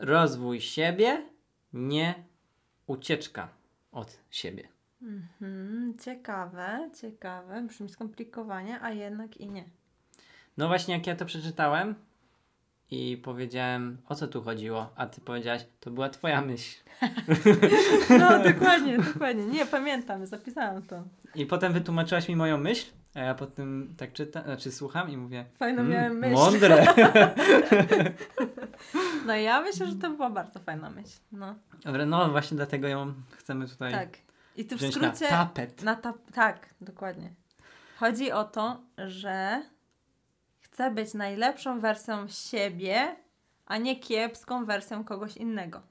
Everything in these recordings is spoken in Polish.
rozwój siebie, nie ucieczka od siebie. Mhm, ciekawe, ciekawe. Brzmi skomplikowanie, a jednak i nie. No właśnie, jak ja to przeczytałem i powiedziałem, o co tu chodziło, a ty powiedziałaś, to była twoja myśl. No, dokładnie, dokładnie. Nie, pamiętam, zapisałam to. I potem wytłumaczyłaś mi moją myśl, a ja potem tak czytam, znaczy słucham i mówię, Fajną "Mm, miałem myśl. mądre. No ja myślę, że to była bardzo fajna myśl. No, Dobra, no właśnie dlatego ją chcemy tutaj tak. I tu w wziąć skrócie... na tapet. Na ta... Tak, dokładnie. Chodzi o to, że chcę być najlepszą wersją siebie, a nie kiepską wersją kogoś innego.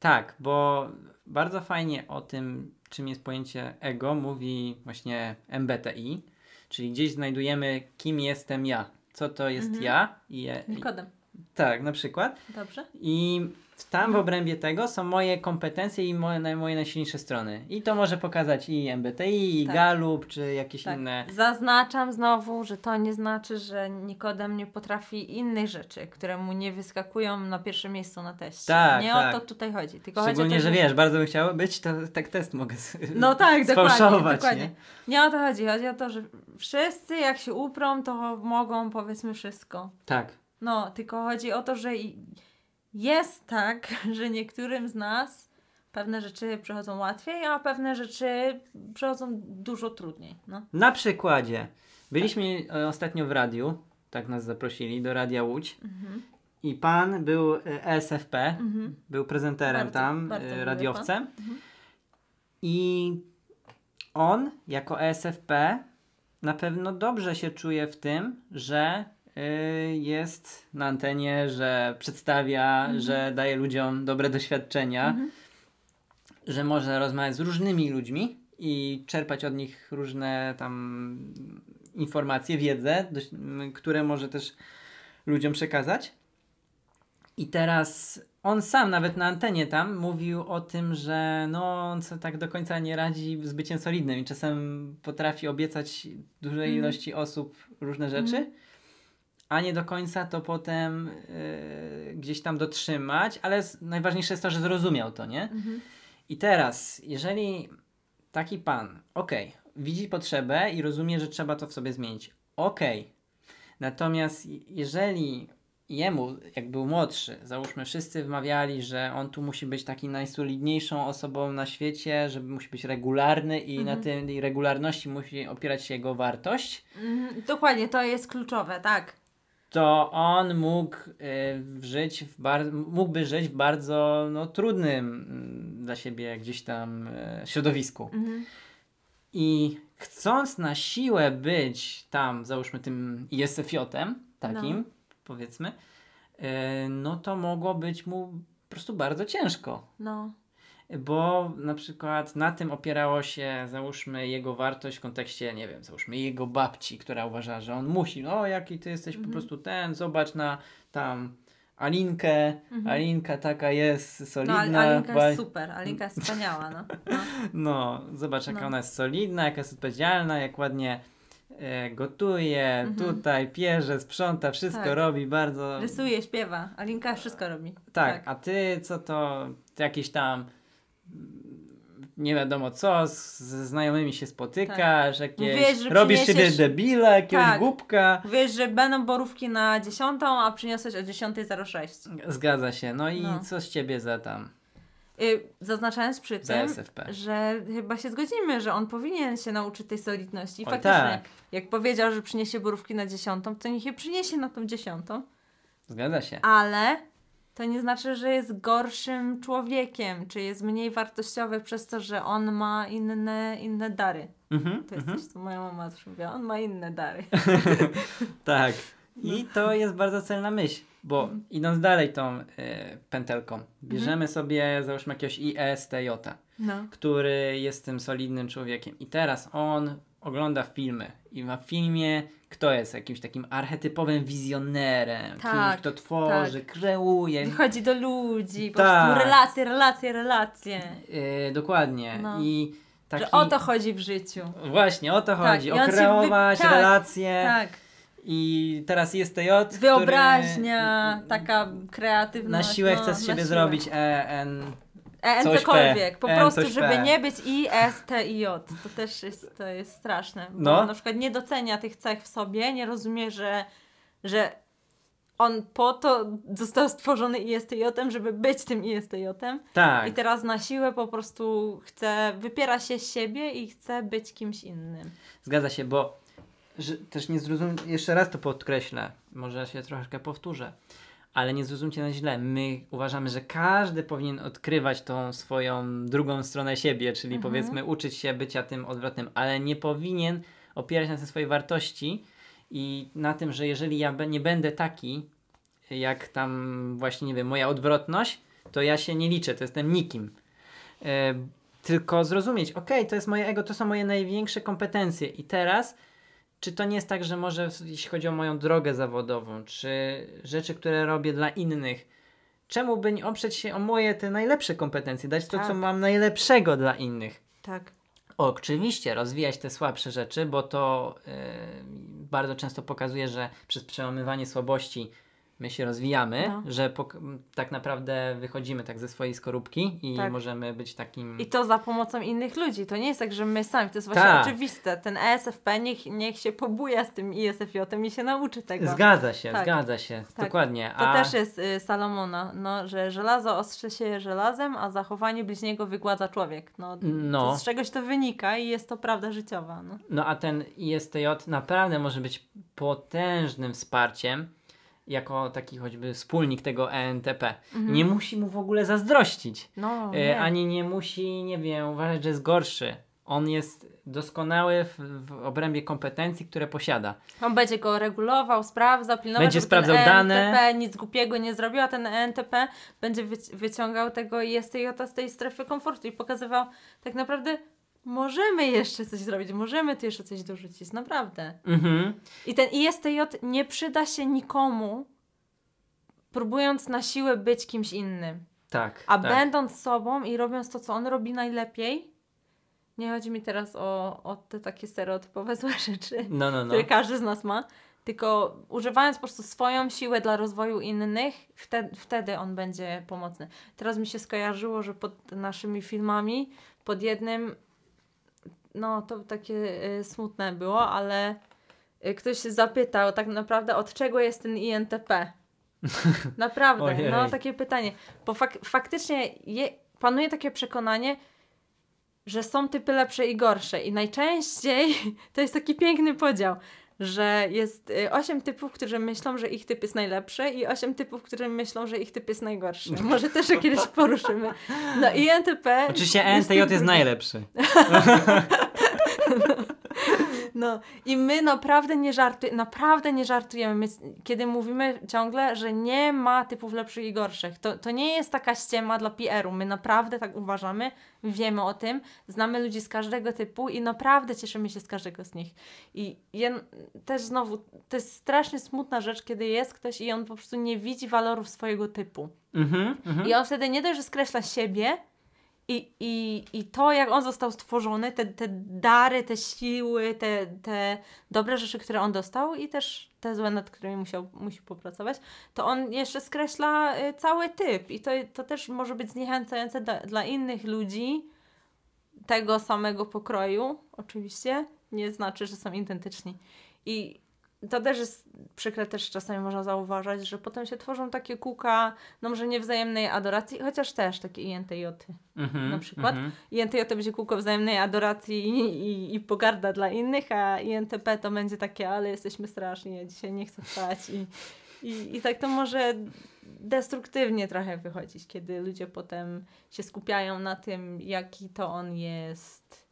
Tak, bo bardzo fajnie o tym, czym jest pojęcie ego, mówi właśnie MBTI, czyli gdzieś znajdujemy, kim jestem ja, co to jest Mhm. ja. I, je- i, Nikodem. Tak, na przykład. Dobrze? I tam w obrębie tego są moje kompetencje i moje, moje najsilniejsze strony. I to może pokazać i MBTI, i Tak. Gallup, czy jakieś Tak. inne. Zaznaczam znowu, że to nie znaczy, że Nikodem nie potrafi innych rzeczy, które mu nie wyskakują na pierwszym miejscu na teście. Tak, nie tak. o to tutaj chodzi. Tylko chodzi o Szczególnie, to, że wiesz, bardzo bym chciał być, to tak test mogę No tak, dokładnie, dokładnie. nie? Nie? o to chodzi. Chodzi o to, że wszyscy jak się uprą, to mogą powiedzmy wszystko. Tak. No, tylko chodzi o to, że jest tak, że niektórym z nas pewne rzeczy przychodzą łatwiej, a pewne rzeczy przychodzą dużo trudniej. No. Na przykładzie. Byliśmy e, ostatnio w radiu, tak nas zaprosili, do Radia Łódź. Mhm. I pan był ESFP, Mhm. był prezenterem Bardzo, tam, bardzo e, radiowcem. Mhm. I on, jako ESFP, na pewno dobrze się czuje w tym, że jest na antenie, że przedstawia, że daje ludziom dobre doświadczenia, Mhm. że może rozmawiać z różnymi ludźmi i czerpać od nich różne tam informacje, wiedzę, które może też ludziom przekazać. I teraz on sam nawet na antenie tam mówił o tym, że no on co tak do końca nie radzi z byciem solidnym i czasem potrafi obiecać dużej Mhm. ilości osób różne rzeczy, Mhm. A nie do końca to potem yy, gdzieś tam dotrzymać, ale najważniejsze jest to, że zrozumiał to, nie? Mhm. I teraz, jeżeli taki pan, okej, widzi potrzebę i rozumie, że trzeba to w sobie zmienić, okej. Natomiast i- jeżeli jemu, jak był młodszy, załóżmy, wszyscy wmawiali, że on tu musi być taki najsolidniejszą osobą na świecie, że musi być regularny i Mhm. na tej regularności musi opierać się jego wartość, Mhm. Dokładnie, to jest kluczowe, tak. To on mógł y, żyć w bar- mógłby żyć w bardzo no, trudnym mm, dla siebie gdzieś tam y, środowisku. Mhm. I chcąc na siłę być tam, załóżmy tym ISFJ-em, takim, No. powiedzmy, y, no to mogło być mu po prostu bardzo ciężko. No. Bo na przykład na tym opierało się, załóżmy, jego wartość w kontekście, nie wiem, załóżmy, jego babci, która uważa, że on musi, no jaki ty jesteś po Mhm. prostu ten, zobacz na tam Alinkę, Mhm. Alinka taka jest No, solidna. ale Alinka jest super, Alinka jest wspaniała, no. no. No, zobacz jaka No. ona jest solidna, jaka jest odpowiedzialna, jak ładnie e, gotuje, Mhm. tutaj pierze, sprząta, wszystko Tak. robi bardzo... Rysuje, śpiewa. Alinka wszystko robi. Tak, a ty co to jakieś tam nie wiadomo co, z, ze znajomymi się spotykasz, jakieś, Mówiłeś, że robisz z siebie przyniesiesz- debila, jakiegoś Tak. głupka. Wiesz, że będą borówki na dziesiątą, a przyniosłeś o 10.06. Zgadza się, no i No. co z ciebie za tam, Y, zaznaczając przy tym, że chyba się zgodzimy, że on powinien się nauczyć tej solidności. I Oj, faktycznie, tak. jak powiedział, że przyniesie borówki na dziesiątą, to niech je przyniesie na tą dziesiątą, Zgadza się. ale to nie znaczy, że jest gorszym człowiekiem, czy jest mniej wartościowy przez to, że on ma inne, inne dary. Mhm, To jest mhm. coś, co moja mama też mówiła. On ma inne dary. Tak. I No. to jest bardzo celna myśl, bo Mhm. idąc dalej tą y, pętelką, bierzemy sobie załóżmy jakiegoś ISTJ, No. który jest tym solidnym człowiekiem. I teraz on ogląda filmy i ma w filmie kto jest jakimś takim archetypowym wizjonerem, Tak, kimś, kto tworzy, kreuje. Wychodzi do ludzi, po Tak. prostu relacje, relacje, relacje. Yy, dokładnie. No. I taki... Że o to chodzi w życiu. Właśnie, o to Tak, chodzi. o się wy- kreować tak, relacje. Tak. i teraz jest TJ, Wyobraźnia, taka który na kreatywność. siłę no, chce z na siebie zrobić E, E, cokolwiek, po N prostu, żeby nie być I, S, T i J. To też jest, to jest straszne. Bo No. na przykład nie docenia tych cech w sobie, nie rozumie, że, że on po to został stworzony ISTJ-em, żeby być tym ISTJ-em. Tak. I teraz na siłę po prostu chce, wypiera się z siebie i chce być kimś innym. Zgadza się, bo że też nie zrozum... jeszcze raz to podkreślę, może się troszeczkę powtórzę, ale nie zrozumcie na źle. My uważamy, że każdy powinien odkrywać tą swoją drugą stronę siebie, czyli Mhm. powiedzmy uczyć się bycia tym odwrotnym, ale nie powinien opierać na tej swojej wartości i na tym, że jeżeli ja nie będę taki, jak tam właśnie, nie wiem, moja odwrotność, to ja się nie liczę, to jestem nikim. E, tylko zrozumieć, okej, to jest moje ego, to są moje największe kompetencje i teraz, czy to nie jest tak, że może jeśli chodzi o moją drogę zawodową, czy rzeczy, które robię dla innych, czemu by nie oprzeć się o moje te najlepsze kompetencje, dać to, co Tak. mam najlepszego dla innych? Tak. Oczywiście rozwijać te słabsze rzeczy, bo to yy, bardzo często pokazuje, że przez przełamywanie słabości my się rozwijamy, No. że tak naprawdę wychodzimy tak ze swojej skorupki i Tak. możemy być takim. I to za pomocą innych ludzi. To nie jest tak, że my sami. To jest właśnie Tak. oczywiste. Ten E ESFP niech, niech się pobuja z tym ISFJ-em i się nauczy tego. Zgadza się, Tak. zgadza się, Tak. dokładnie. To A też jest y, Salomona, no, że żelazo ostrze się żelazem, a zachowanie bliźniego wygładza człowiek. No, No. To z czegoś to wynika i jest to prawda życiowa. No. No a ten ISTJ naprawdę może być potężnym wsparciem, jako taki choćby wspólnik tego ENTP. Nie musi mu w ogóle zazdrościć. No, E, nie. ani nie musi, nie wiem, uważać, że jest gorszy. On jest doskonały w, w obrębie kompetencji, które posiada. On będzie go regulował, sprawdzał, pilnował, Będzie sprawdzał dane. ENTP nic głupiego nie zrobił, a ten ENTP będzie wyci- wyciągał tego ISTJ z tej strefy komfortu i pokazywał tak naprawdę możemy jeszcze coś zrobić, możemy tu jeszcze coś dorzucić, naprawdę. Mhm. I ten ISTJ nie przyda się nikomu, próbując na siłę być kimś innym. Tak. A tak. będąc sobą i robiąc to, co on robi najlepiej, nie chodzi mi teraz o, o te takie stereotypowe złe rzeczy, No, no, no. które każdy z nas ma, tylko używając po prostu swoją siłę dla rozwoju innych, wtedy, wtedy on będzie pomocny. Teraz mi się skojarzyło, że pod naszymi filmami, pod jednym, no to takie y, smutne było, ale y, ktoś się zapytał tak naprawdę od czego jest ten INTP. Naprawdę, Ojej. no takie pytanie. Bo fak- faktycznie je, panuje takie przekonanie, że są typy lepsze i gorsze. I najczęściej to jest taki piękny podział, że jest y, 8 typów, którzy myślą, że ich typ jest najlepszy i 8 typów, którzy myślą, że ich typ jest najgorszy. Może też je kiedyś poruszymy. No i NTP... Oczywiście tym jest najlepszy. No i my naprawdę nie żartujemy, naprawdę nie żartujemy, my, kiedy mówimy ciągle, że nie ma typów lepszych i gorszych. To, to nie jest taka ściema dla PR-u. My naprawdę tak uważamy, wiemy o tym, znamy ludzi z każdego typu i naprawdę cieszymy się z każdego z nich. I ja też znowu, to jest strasznie smutna rzecz, kiedy jest ktoś i on po prostu nie widzi walorów swojego typu. Mhm, mhm. I on wtedy nie dość, że skreśla siebie i, i, i to, jak on został stworzony, te, te dary, te siły, te, te dobre rzeczy, które on dostał i też te złe, nad którymi musiał, musi popracować, to on jeszcze skreśla y, cały typ. I to, to też może być zniechęcające dla, dla innych ludzi tego samego pokroju, oczywiście. Nie znaczy, że są identyczni. I to też jest przykre, też czasami można zauważyć, że potem się tworzą takie kółka, no może niewzajemnej adoracji, chociaż też takie INTJ. Mhm, na przykład. mhm. INTJ to będzie kółko wzajemnej adoracji i, i, i pogarda dla innych, a INTP to będzie takie, ale jesteśmy straszni, ja dzisiaj nie chcę spać i, i, i tak to może destruktywnie trochę wychodzić, kiedy ludzie potem się skupiają na tym, jaki to on jest.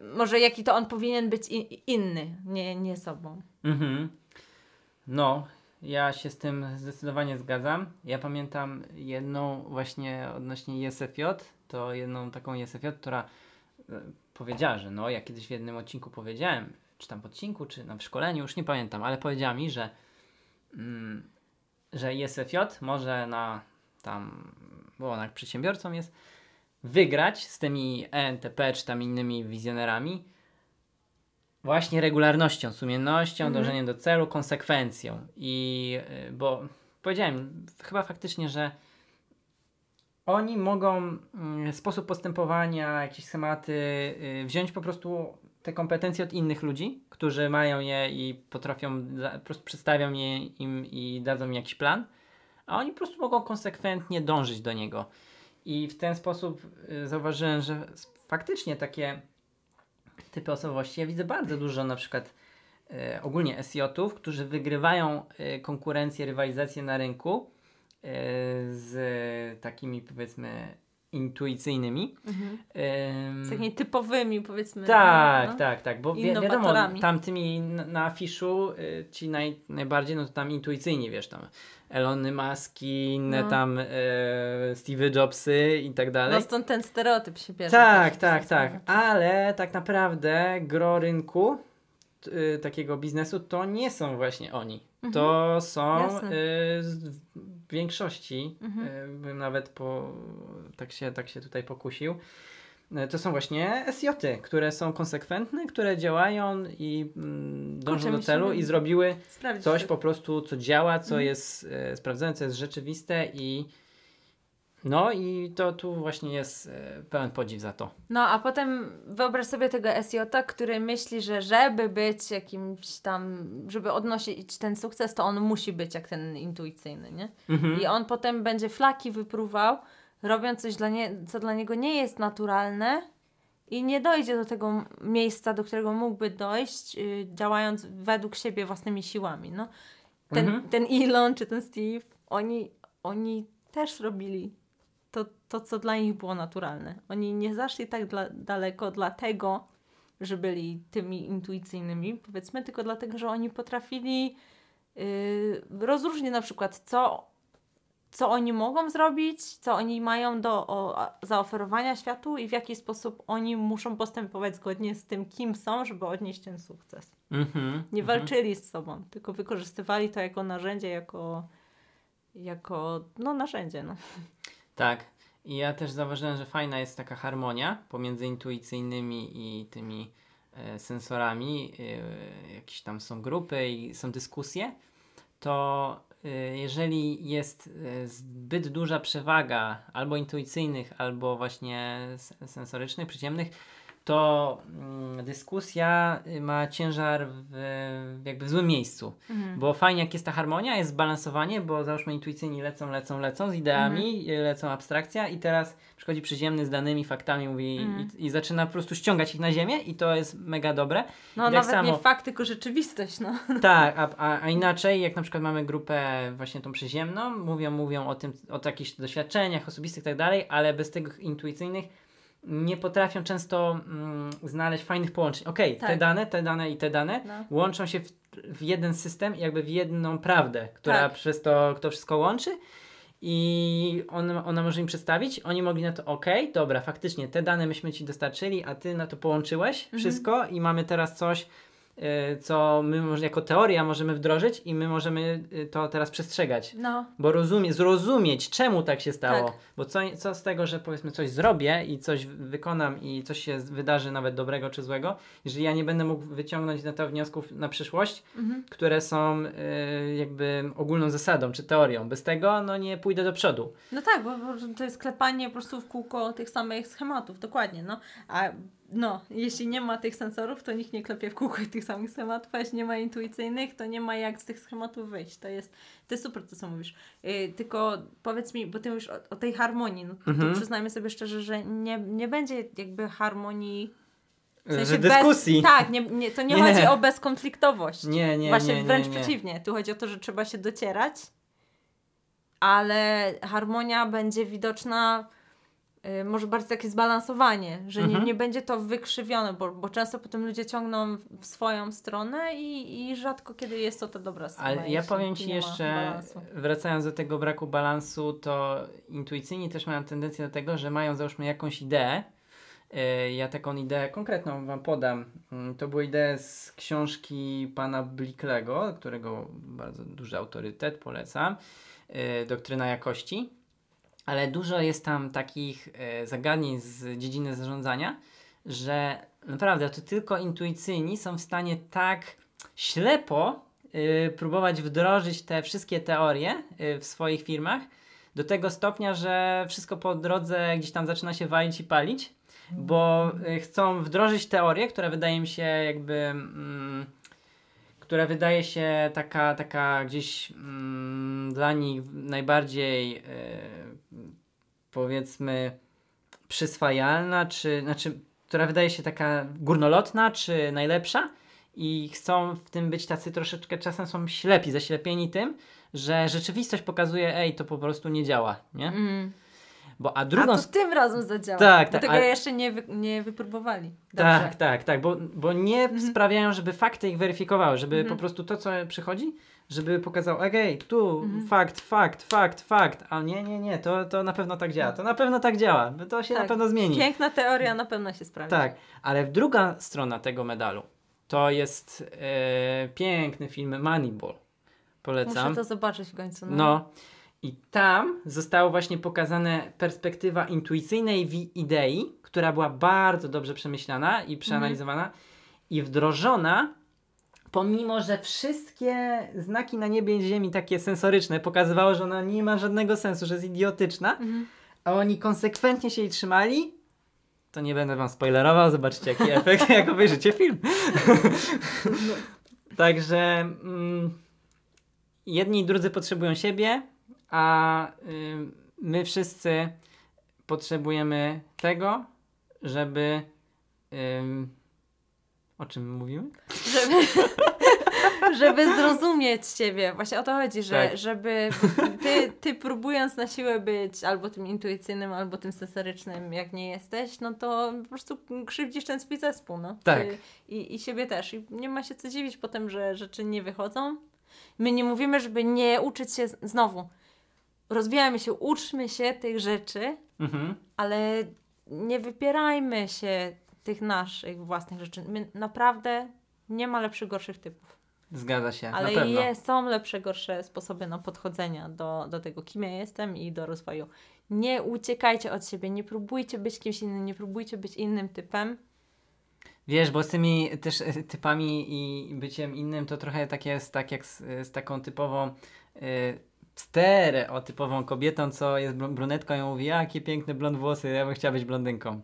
Może jaki to on powinien być inny, nie, nie sobą. Mhm. No, ja się z tym zdecydowanie zgadzam. Ja pamiętam jedną właśnie odnośnie ISFJ, to jedną taką ISFJ, która e, powiedziała, że no, ja kiedyś w jednym odcinku powiedziałem, czy tam odcinku, czy na szkoleniu, już nie pamiętam, ale powiedziała mi, że, mm, że ISFJ może na tam, bo ona przedsiębiorcą jest, wygrać z tymi ENTP czy tam innymi wizjonerami właśnie regularnością, sumiennością, Mhm. dążeniem do celu, konsekwencją. I y, bo powiedziałem chyba faktycznie, że oni mogą mm, sposób postępowania, jakieś schematy y, wziąć po prostu te kompetencje od innych ludzi, którzy mają je i potrafią, po prostu przedstawią je im i dadzą im jakiś plan, a oni po prostu mogą konsekwentnie dążyć do niego. I w ten sposób y, zauważyłem, że faktycznie takie typy osobowości, ja widzę bardzo dużo na przykład y, ogólnie SJ-ów, którzy wygrywają y, konkurencję, rywalizację na rynku z takimi powiedzmy intuicyjnymi. Mhm. Ym, Z takimi typowymi, powiedzmy. tak, no. tak, tak, bo wi- wiadomo, tamtymi na, afiszu y, ci naj, najbardziej, no to tam intuicyjni, wiesz, tam Elony Muski, inne No. tam y, Steve Jobsy i tak dalej. No stąd ten stereotyp się bierze. Tak, tak, tak. tego. Ale tak naprawdę gro rynku y, takiego biznesu to nie są właśnie oni. To są W większości, Mhm. y, bym nawet po, tak, się, tak się tutaj pokusił. y, To są właśnie SJ, które są konsekwentne, które działają i mm, dążą do celu i zrobiły coś po prostu, co działa, co Mhm. jest e, sprawdzone, co jest rzeczywiste i no i to tu właśnie jest e, pełen podziw za to. No, a potem wyobraź sobie tego SJ, który myśli, że żeby być jakimś tam, żeby odnosić ten sukces, to on musi być jak ten intuicyjny, nie? Mhm. I on potem będzie flaki wypruwał, robiąc coś, dla nie, co dla niego nie jest naturalne i nie dojdzie do tego miejsca, do którego mógłby dojść, yy, działając według siebie własnymi siłami, no. Ten, Mhm. ten Elon czy ten Steve, oni, oni też robili to, to, co dla nich było naturalne. Oni nie zaszli tak dla, daleko dlatego, że byli tymi intuicyjnymi, powiedzmy, tylko dlatego, że oni potrafili yy, rozróżnić na przykład, co, co oni mogą zrobić, co oni mają do o, zaoferowania światu i w jaki sposób oni muszą postępować zgodnie z tym, kim są, żeby odnieść ten sukces. Mhm. Nie mhm. walczyli z sobą, tylko wykorzystywali to jako narzędzie, jako, jako no, narzędzie. No. Tak. I ja też zauważyłem, że fajna jest taka harmonia pomiędzy intuicyjnymi i tymi e, sensorami. E, jakieś tam są grupy i są dyskusje. To e, jeżeli jest e, zbyt duża przewaga albo intuicyjnych, albo właśnie sensorycznych, przyziemnych, to mm, dyskusja ma ciężar w, w jakby w złym miejscu. Mhm. Bo fajnie jak jest ta harmonia, jest zbalansowanie, bo załóżmy intuicyjni lecą, lecą, lecą z ideami, Mhm. y, lecą abstrakcja i teraz przychodzi przyziemny z danymi faktami mówi Mhm. i, i zaczyna po prostu ściągać ich na ziemię i to jest mega dobre. No tak nawet samo- nie fakt, tylko rzeczywistość. No. Tak, a, a, a inaczej jak na przykład mamy grupę właśnie tą przyziemną, mówią, mówią o tym, o jakichś doświadczeniach osobistych i tak dalej, ale bez tych intuicyjnych nie potrafią często mm, znaleźć fajnych połączeń. Okej, te Tak. dane, te dane i te dane No. łączą się w, w jeden system, jakby w jedną prawdę, która Tak. przez to, to wszystko łączy i on, ona może im przedstawić. Oni mogli na to, okej, dobra, faktycznie te dane myśmy ci dostarczyli, a ty na to połączyłeś Mhm. wszystko i mamy teraz coś, co my może, jako teoria możemy wdrożyć i my możemy y, to teraz przestrzegać. no. Bo rozumie, zrozumieć, czemu tak się stało. Tak. Bo co, co z tego, że powiedzmy coś zrobię i coś wykonam i coś się wydarzy nawet dobrego czy złego, jeżeli ja nie będę mógł wyciągnąć na to wniosków na przyszłość, Mhm. które są y, jakby ogólną zasadą czy teorią. Bez tego no nie pójdę do przodu. No tak, bo, bo to jest klepanie po prostu w kółko tych samych schematów, dokładnie, no. A no, jeśli nie ma tych sensorów, to nikt nie klepie w kółko tych samych schematów, a jeśli nie ma intuicyjnych, to nie ma jak z tych schematów wyjść. To jest, to jest super to, co mówisz. Yy, tylko powiedz mi, bo ty mówisz o, o tej harmonii, no, Mhm. to przyznajmy sobie szczerze, że nie, nie będzie jakby harmonii w Że sensie dyskusji. Bez, tak, nie, nie, to nie, Nie. chodzi o bezkonfliktowość. Nie, nie, Właśnie nie, wręcz nie. przeciwnie. Tu chodzi o to, że trzeba się docierać, ale harmonia będzie widoczna, może bardziej takie zbalansowanie, że nie, Mhm. nie będzie to wykrzywione, bo, bo często potem ludzie ciągną w swoją stronę i, i rzadko kiedy jest to ta dobra strona. Ale ja powiem Ci jeszcze, wracając do tego braku balansu, to intuicyjni też mają tendencję do tego, że mają załóżmy jakąś ideę. Yy, Ja taką ideę konkretną Wam podam. Mm, To była idea z książki pana Blicklego, którego bardzo duży autorytet, polecam. Yy, Doktryna jakości. Ale dużo jest tam takich e, zagadnień z dziedziny zarządzania, że naprawdę to tylko intuicyjni są w stanie tak ślepo y, próbować wdrożyć te wszystkie teorie y, w swoich firmach do tego stopnia, że wszystko po drodze gdzieś tam zaczyna się walić i palić, bo y, chcą wdrożyć teorię, która wydaje mi się jakby. Mm, która wydaje się taka, taka gdzieś mm, dla nich najbardziej y, powiedzmy przyswajalna, czy znaczy, która wydaje się taka górnolotna, czy najlepsza i chcą w tym być tacy troszeczkę, czasem są ślepi, zaślepieni tym, że rzeczywistość pokazuje, ej, to po prostu nie działa, nie? Mm. Bo, a drugą A to tym razem zadziała. Tak, tak, Dlatego ale- jeszcze nie, wy, nie wypróbowali. Tak, Dobrze. tak, tak, bo, bo nie Mhm. sprawiają, żeby fakty ich weryfikowały, żeby Mhm. po prostu to, co przychodzi, żeby pokazał, okej, tu Mhm. fakt, fakt, fakt, fakt, a nie, nie, nie, to, to na pewno tak działa, to na pewno tak działa, to się na Tak. pewno zmieni. Piękna teoria na pewno się sprawdzi. Tak, ale druga strona tego medalu to jest e, piękny film Moneyball. Polecam. Muszę to zobaczyć w końcu. No. No. I tam została właśnie pokazana perspektywa intuicyjnej idei, która była bardzo dobrze przemyślana i przeanalizowana i wdrożona, pomimo że wszystkie znaki na niebie i ziemi takie sensoryczne pokazywały, że ona nie ma żadnego sensu, że jest idiotyczna, Mhm. a oni konsekwentnie się jej trzymali, to nie będę wam spoilerował, zobaczycie jaki efekt, jak obejrzycie film. Także mm, jedni i drudzy potrzebują siebie, a ym, my wszyscy potrzebujemy tego, żeby ym, o czym mówimy? Żeby, żeby zrozumieć ciebie. Właśnie o to chodzi, że Tak. żeby ty, ty próbując na siłę być albo tym intuicyjnym, albo tym sensorycznym, jak nie jesteś, no to po prostu krzywdzisz ten swój zespół, no. Tak. I, I siebie też. I nie ma się co dziwić potem, że rzeczy nie wychodzą. My nie mówimy, żeby nie uczyć się znowu. Rozwijajmy się, uczmy się tych rzeczy, Mhm. ale nie wypierajmy się tych naszych własnych rzeczy. My naprawdę nie ma lepszych, gorszych typów. Zgadza się, Ale na pewno. jest, są lepsze, gorsze sposoby na podchodzenia do, do tego, kim ja jestem i do rozwoju. Nie uciekajcie od siebie, nie próbujcie być kimś innym, nie próbujcie być innym typem. Wiesz, bo z tymi też e, typami i byciem innym to trochę tak jest, tak jak z, z taką typową y, stereotypową kobietą, co jest br- brunetką i mówi, jakie piękne blond włosy, ja bym chciała być blondynką.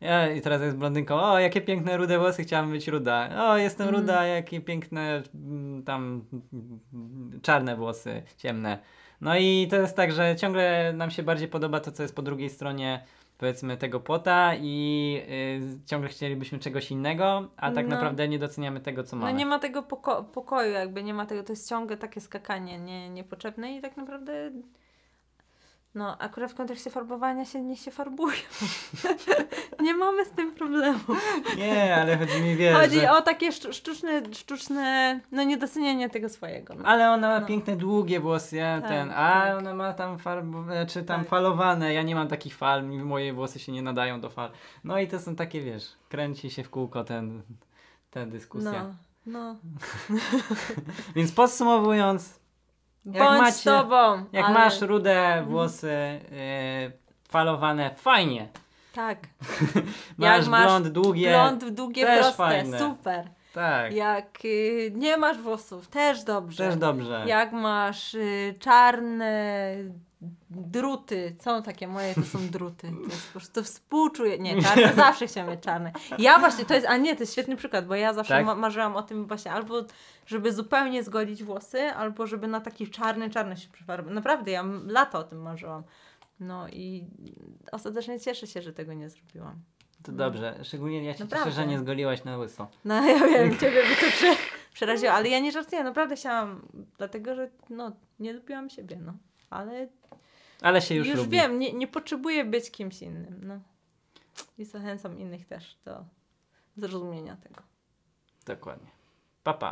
Ja, I teraz jest blondynką, o jakie piękne rude włosy, chciałabym być ruda. O, jestem Mhm. ruda, jakie piękne mm, tam mm, czarne włosy, ciemne. No i to jest tak, że ciągle nam się bardziej podoba to, co jest po drugiej stronie powiedzmy tego płota i y, ciągle chcielibyśmy czegoś innego, a tak No. naprawdę nie doceniamy tego, co No mamy. nie ma tego poko- pokoju, jakby nie ma tego, to jest ciągle takie skakanie nie, niepotrzebne i tak naprawdę no akurat w kontekście farbowania się nie się farbują. nie mamy z tym problemu. Nie, ale chodzi mi, wiesz, Chodzi że... o takie sztu- sztuczne, sztuczne, no niedocenianie tego swojego. No. Ale ona ma No. piękne, długie włosy, ja Tak, ten, a tak. ona ma tam farbowe, czy tam Tak. falowane, ja nie mam takich fal, moje włosy się nie nadają do fal. No i to są takie, wiesz, kręci się w kółko ten, ta dyskusja. No, no. Więc podsumowując, Jak Bądź macie- sobą. jak ale- masz rude włosy yy, falowane, fajnie. Tak. Masz, Jak masz blond długie, Blond, długie, też proste. fajne. Super. tak, Jak y, nie masz włosów, też dobrze. też dobrze. Jak masz y, czarne druty, są takie moje, to są druty. To jest po prostu współczuję. Nie, czarne zawsze chciałam mieć czarne. Ja właśnie, to jest, a nie, to jest świetny przykład, bo ja zawsze Tak? ma- marzyłam o tym właśnie albo, żeby zupełnie zgolić włosy, albo żeby na taki czarny, czarny się przefarbować. Naprawdę, ja lata o tym marzyłam. No i ostatecznie cieszę się, że tego nie zrobiłam. To dobrze, szczególnie ja się Naprawdę. cieszę, że nie zgoliłaś na łyso. No ja wiem, ciebie by to prze, przeraziło, ale ja nie żartuję, naprawdę chciałam, dlatego że no, nie lubiłam siebie, no. Ale Ale się już, już, lubi. wiem, nie, nie potrzebuję być kimś innym, no. I zachęcam innych też do zrozumienia tego. Dokładnie. Papa.